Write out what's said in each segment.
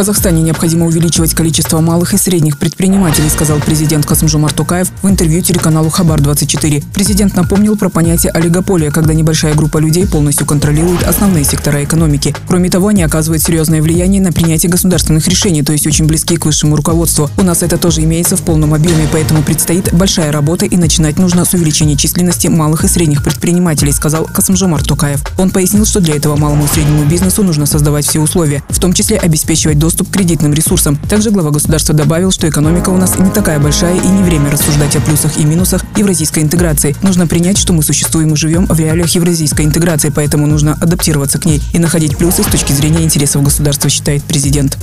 Казахстане необходимо увеличивать количество малых и средних предпринимателей, сказал президент Касымжумар Тукаев в интервью телеканалу Хабар-24. Президент напомнил про понятие олигополия, когда небольшая группа людей полностью контролирует основные сектора экономики. Кроме того, они оказывают серьезное влияние на принятие государственных решений, то есть очень близки к высшему руководству. У нас это тоже имеется в полном объеме, поэтому предстоит большая работа и начинать нужно с увеличения численности малых и средних предпринимателей, сказал Касымжумар Тукаев. Он пояснил, что для этого малому и среднему бизнесу нужно создавать все условия, в том числе обеспечивать доступ к кредитным ресурсам. Также глава государства добавил, что экономика у нас не такая большая и не время рассуждать о плюсах и минусах евразийской интеграции. Нужно принять, что мы существуем и живем в реалиях евразийской интеграции, поэтому нужно адаптироваться к ней и находить плюсы с точки зрения интересов государства, считает президент.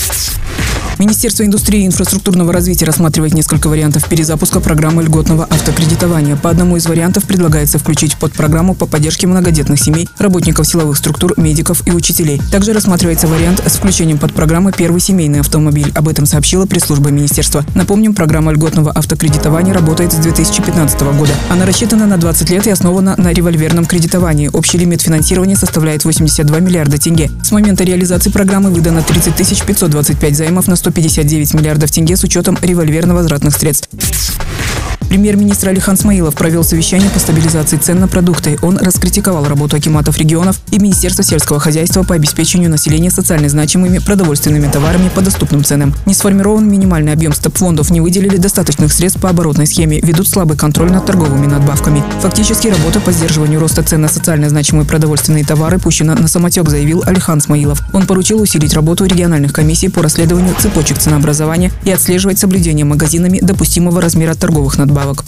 Министерство индустрии и инфраструктурного развития рассматривает несколько вариантов перезапуска программы льготного автокредитования. По одному из вариантов предлагается включить в подпрограмму по поддержке многодетных семей, работников силовых структур, медиков и учителей. Также рассматривается вариант с включением под программы «Первый семейный автомобиль». Об этом сообщила пресс-служба министерства. Напомним, программа льготного автокредитования работает с 2015 года. Она рассчитана на 20 лет и основана на револьверном кредитовании. Общий лимит финансирования составляет 82 миллиарда тенге. С момента реализации программы выдано 30 525 займов на 100 159 миллиардов тенге с учетом револьверно-возвратных средств. Премьер-министр Алихан Смаилов провел совещание по стабилизации цен на продукты. Он раскритиковал работу акиматов регионов и Министерства сельского хозяйства по обеспечению населения социально значимыми продовольственными товарами по доступным ценам. Не сформирован минимальный объем стоп-фондов, не выделили достаточных средств по оборотной схеме, ведут слабый контроль над торговыми надбавками. Фактически работа по сдерживанию роста цен на социально значимые продовольственные товары пущена на самотек, заявил Алихан Смаилов. Он поручил усилить работу региональных комиссий по расследованию цепочек ценообразования и отслеживать соблюдение магазинами допустимого размера торговых надбавок добавок.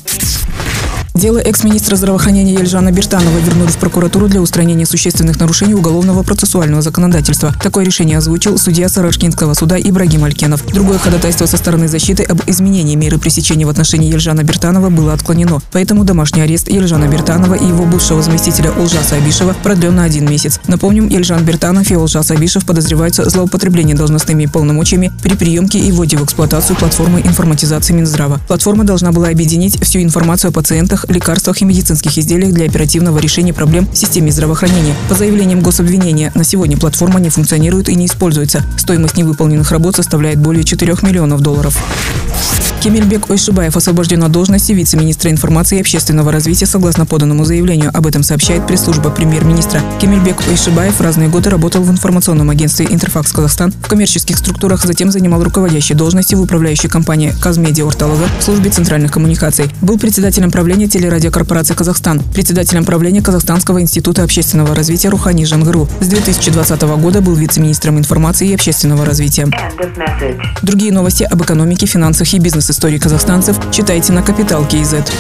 Дело экс-министра здравоохранения Ельжана Бертанова вернули в прокуратуру для устранения существенных нарушений уголовного процессуального законодательства. Такое решение озвучил судья Сарашкинского суда Ибрагим Алькенов. Другое ходатайство со стороны защиты об изменении меры пресечения в отношении Ельжана Бертанова было отклонено. Поэтому домашний арест Ельжана Бертанова и его бывшего заместителя Олжаса Абишева продлен на один месяц. Напомним, Ельжан Бертанов и Олжас Абишев подозреваются в злоупотреблении должностными полномочиями при приемке и вводе в эксплуатацию платформы информатизации Минздрава. Платформа должна была объединить всю информацию о пациентах, лекарствах и медицинских изделиях для оперативного решения проблем в системе здравоохранения. По заявлениям гособвинения, на сегодня платформа не функционирует и не используется. Стоимость невыполненных работ составляет более 4 миллионов долларов. Кемельбек Ойшибаев освобожден от должности вице-министра информации и общественного развития согласно поданному заявлению. Об этом сообщает пресс-служба премьер-министра. Кемельбек Ойшибаев в разные годы работал в информационном агентстве «Интерфакс Казахстан», в коммерческих структурах, затем занимал руководящие должности в управляющей компании «Казмедиа Орталога» в службе центральных коммуникаций. Был председателем правления телерадиокорпорации «Казахстан», председателем правления Казахстанского института общественного развития Рухани Жангру. С 2020 года был вице-министром информации и общественного развития. Другие новости об экономике, финансах и бизнес истории казахстанцев читайте на Капитал Киезет.